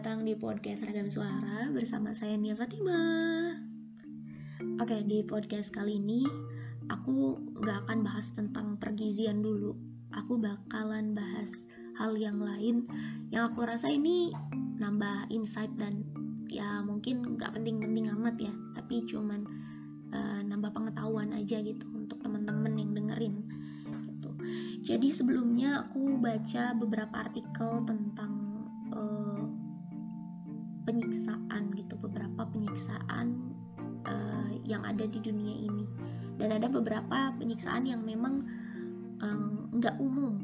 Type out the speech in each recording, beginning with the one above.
datang di podcast Ragam Suara bersama saya Nia Fatima. Oke, di podcast kali ini aku nggak akan bahas tentang pergizian dulu. Aku bakalan bahas hal yang lain yang aku rasa ini nambah insight dan ya mungkin nggak penting-penting amat ya, tapi cuman uh, nambah pengetahuan aja gitu untuk teman-teman yang dengerin. Gitu. Jadi sebelumnya aku baca beberapa artikel tentang penyiksaan gitu beberapa penyiksaan uh, yang ada di dunia ini. Dan ada beberapa penyiksaan yang memang nggak um, umum.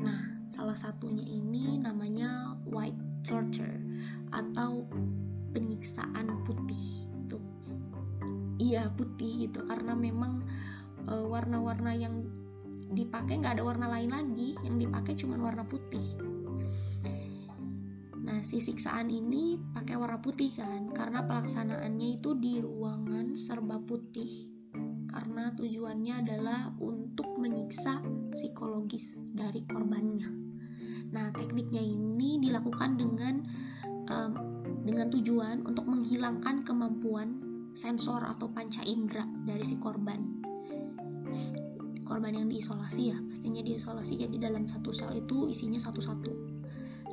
Nah salah satunya ini namanya white torture atau penyiksaan putih itu iya putih gitu karena memang uh, warna-warna yang dipakai nggak ada warna lain lagi. Yang dipakai cuma warna putih si siksaan ini pakai warna putih kan, karena pelaksanaannya itu di ruangan serba putih. Karena tujuannya adalah untuk menyiksa psikologis dari korbannya. Nah, tekniknya ini dilakukan dengan um, dengan tujuan untuk menghilangkan kemampuan sensor atau panca indera dari si korban. Korban yang diisolasi ya, pastinya diisolasi jadi dalam satu sel itu isinya satu-satu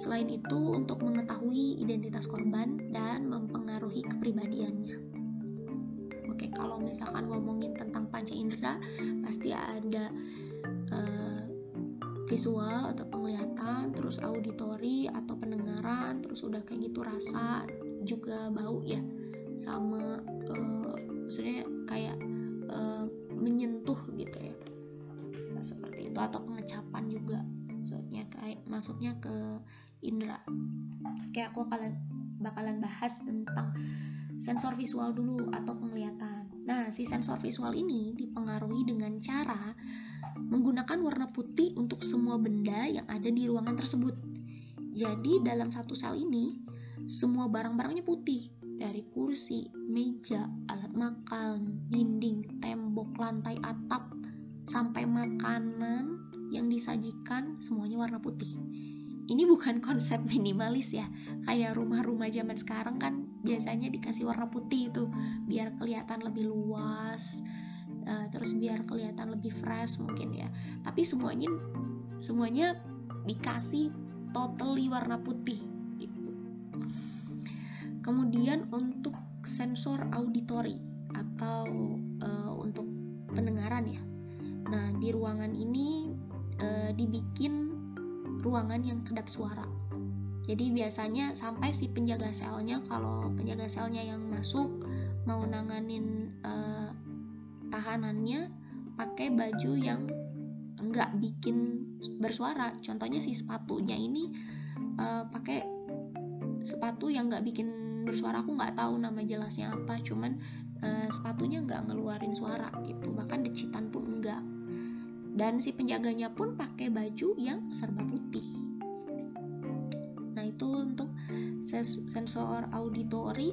Selain itu, untuk mengetahui identitas korban dan mempengaruhi kepribadiannya. Oke, kalau misalkan ngomongin tentang panca indera, pasti ada uh, visual atau penglihatan, terus auditori atau pendengaran, terus udah kayak gitu rasa, juga bau ya, sama uh, maksudnya kayak uh, menyentuh gitu ya, seperti itu atau pengecapan juga maksudnya kayak masuknya ke indera kayak aku kalian bakalan bahas tentang sensor visual dulu atau penglihatan. Nah si sensor visual ini dipengaruhi dengan cara menggunakan warna putih untuk semua benda yang ada di ruangan tersebut. Jadi dalam satu sel ini semua barang-barangnya putih dari kursi, meja, alat makan, dinding, tembok, lantai, atap, sampai makanan yang disajikan semuanya warna putih. Ini bukan konsep minimalis ya, kayak rumah-rumah zaman sekarang kan biasanya dikasih warna putih itu biar kelihatan lebih luas, uh, terus biar kelihatan lebih fresh mungkin ya. Tapi semuanya semuanya dikasih totally warna putih itu. Kemudian untuk sensor auditory atau uh, untuk pendengaran ya. Nah, di ruangan ini e, dibikin ruangan yang kedap suara. Jadi biasanya sampai si penjaga selnya kalau penjaga selnya yang masuk mau nanganin e, tahanannya pakai baju yang enggak bikin bersuara. Contohnya si sepatunya ini e, pakai sepatu yang enggak bikin bersuara. Aku nggak tahu nama jelasnya apa, cuman e, sepatunya nggak ngeluarin suara gitu. Bahkan decitan pun enggak dan si penjaganya pun pakai baju yang serba putih. Nah, itu untuk sensor auditory.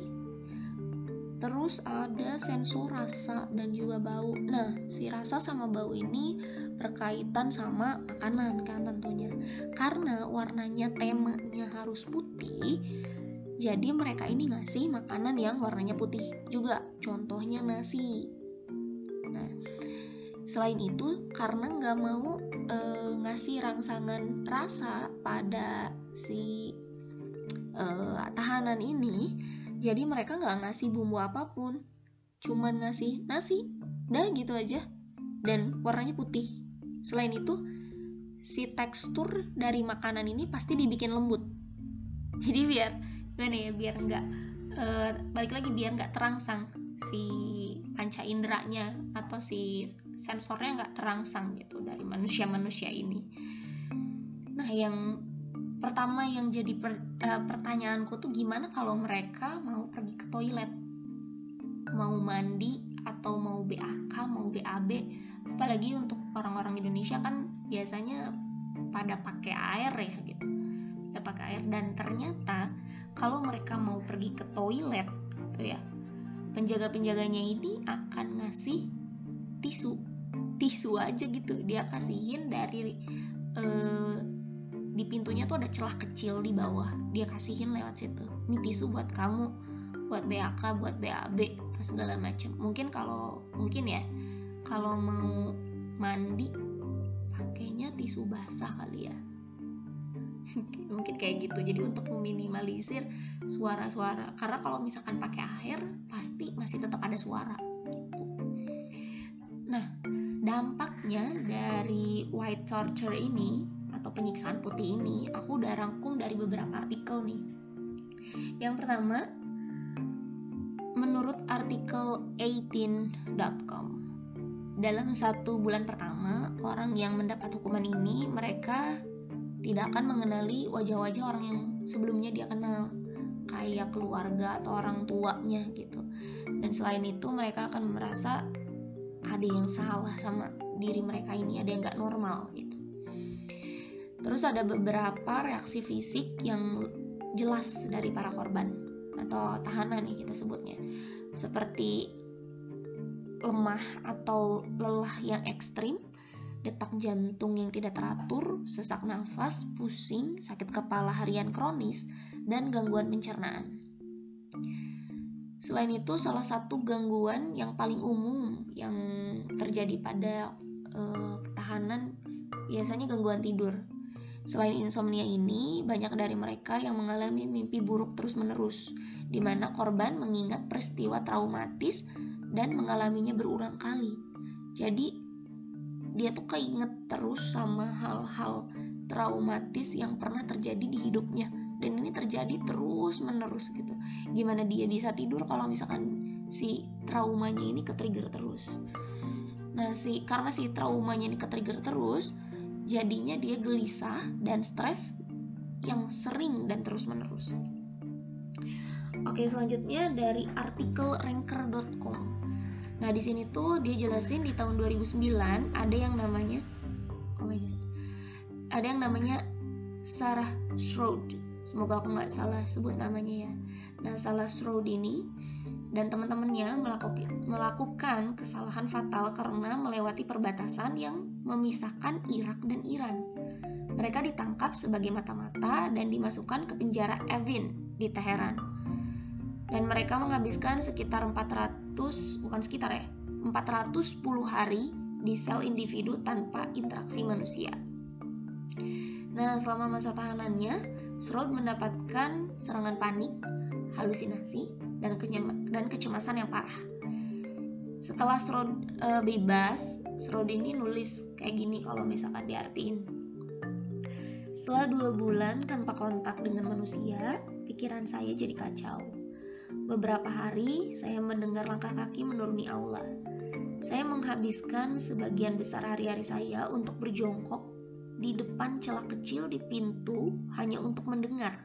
Terus ada sensor rasa dan juga bau. Nah, si rasa sama bau ini berkaitan sama makanan kan tentunya. Karena warnanya temanya harus putih, jadi mereka ini ngasih makanan yang warnanya putih juga. Contohnya nasi. Selain itu, karena nggak mau e, ngasih rangsangan rasa pada si e, tahanan ini, jadi mereka nggak ngasih bumbu apa pun, cuman ngasih nasi, dah gitu aja, dan warnanya putih. Selain itu, si tekstur dari makanan ini pasti dibikin lembut. Jadi biar gimana ya, biar nggak e, balik lagi biar nggak terangsang si panca inderanya atau si sensornya nggak terangsang gitu dari manusia-manusia ini. Nah, yang pertama yang jadi per, uh, pertanyaanku tuh gimana kalau mereka mau pergi ke toilet, mau mandi atau mau BAK, mau BAB, apalagi untuk orang-orang Indonesia kan biasanya pada pakai air ya gitu, pada pakai air. Dan ternyata kalau mereka mau pergi ke toilet tuh ya penjaga-penjaganya ini akan ngasih tisu. Tisu aja gitu. Dia kasihin dari uh, di pintunya tuh ada celah kecil di bawah. Dia kasihin lewat situ. Ini tisu buat kamu buat BAK buat BAB segala macam mungkin kalau mungkin ya kalau mau mandi pakainya tisu basah kali ya. Mungkin kayak gitu. Jadi untuk meminimalisir suara-suara. Karena kalau misalkan pakai air pasti masih tetap ada suara. Nah dampaknya dari white torture ini atau penyiksaan putih ini aku udah rangkum dari beberapa artikel nih. Yang pertama menurut artikel 18.com dalam satu bulan pertama orang yang mendapat hukuman ini mereka tidak akan mengenali wajah-wajah orang yang sebelumnya dia kenal kayak keluarga atau orang tuanya gitu. Dan selain itu mereka akan merasa ada yang salah sama diri mereka ini ada yang gak normal gitu. Terus ada beberapa reaksi fisik yang jelas dari para korban atau tahanan nih kita sebutnya. Seperti lemah atau lelah yang ekstrim detak jantung yang tidak teratur, sesak nafas, pusing, sakit kepala harian kronis, dan gangguan pencernaan. Selain itu, salah satu gangguan yang paling umum yang terjadi pada uh, tahanan biasanya gangguan tidur. Selain insomnia ini, banyak dari mereka yang mengalami mimpi buruk terus-menerus, di mana korban mengingat peristiwa traumatis dan mengalaminya berulang kali. Jadi, dia tuh keinget terus sama hal-hal traumatis yang pernah terjadi di hidupnya. Dan ini terjadi terus menerus gitu. Gimana dia bisa tidur kalau misalkan si traumanya ini ke trigger terus? Nah si karena si traumanya ini ke trigger terus jadinya dia gelisah dan stres yang sering dan terus menerus oke selanjutnya dari artikel ranker.com Nah, di sini tuh dia jelasin di tahun 2009 ada yang namanya oh my god. Ada yang namanya Sarah Shroud. Semoga aku nggak salah sebut namanya ya. Nah, Sarah Shroud ini dan teman-temannya melakukan, melakukan kesalahan fatal karena melewati perbatasan yang memisahkan Irak dan Iran. Mereka ditangkap sebagai mata-mata dan dimasukkan ke penjara Evin di Teheran. Dan mereka menghabiskan sekitar 400 bukan sekitar ya 410 hari di sel individu tanpa interaksi manusia. Nah, selama masa tahanannya, Shroud mendapatkan serangan panik, halusinasi, dan, dan kecemasan yang parah. Setelah Shroud e, bebas, Shroud ini nulis kayak gini kalau misalkan diartiin. Setelah dua bulan tanpa kontak dengan manusia, pikiran saya jadi kacau Beberapa hari saya mendengar langkah kaki menuruni aula. Saya menghabiskan sebagian besar hari-hari saya untuk berjongkok di depan celah kecil di pintu hanya untuk mendengar.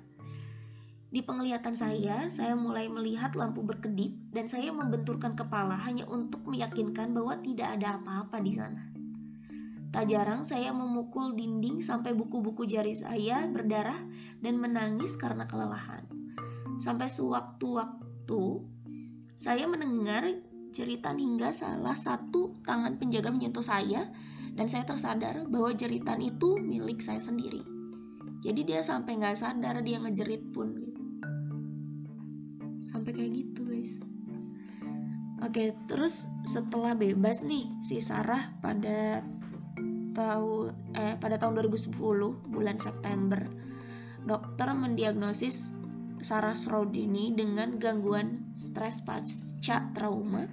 Di penglihatan saya, saya mulai melihat lampu berkedip dan saya membenturkan kepala hanya untuk meyakinkan bahwa tidak ada apa-apa di sana. Tak jarang saya memukul dinding sampai buku-buku jari saya berdarah dan menangis karena kelelahan. Sampai sewaktu-waktu itu, saya mendengar jeritan hingga salah satu tangan penjaga menyentuh saya dan saya tersadar bahwa jeritan itu milik saya sendiri. Jadi dia sampai nggak sadar dia ngejerit pun gitu. Sampai kayak gitu guys. Oke, terus setelah bebas nih si Sarah pada tahun eh pada tahun 2010 bulan September dokter mendiagnosis Sarah Srodini dengan gangguan stres pasca trauma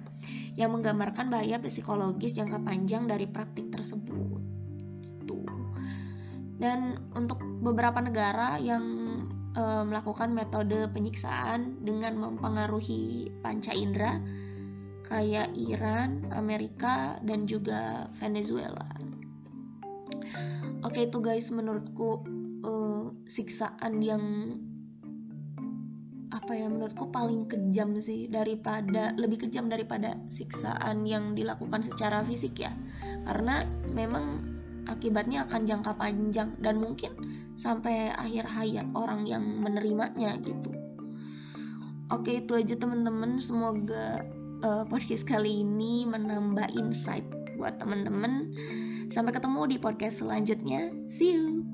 yang menggambarkan bahaya psikologis jangka panjang dari praktik tersebut. Tuh. Dan untuk beberapa negara yang e, melakukan metode penyiksaan dengan mempengaruhi panca indera kayak Iran, Amerika, dan juga Venezuela. Oke itu guys menurutku uh, siksaan yang apa ya menurutku paling kejam sih daripada lebih kejam daripada siksaan yang dilakukan secara fisik ya. Karena memang akibatnya akan jangka panjang dan mungkin sampai akhir hayat orang yang menerimanya gitu. Oke itu aja teman-teman. Semoga uh, podcast kali ini menambah insight buat teman-teman. Sampai ketemu di podcast selanjutnya. See you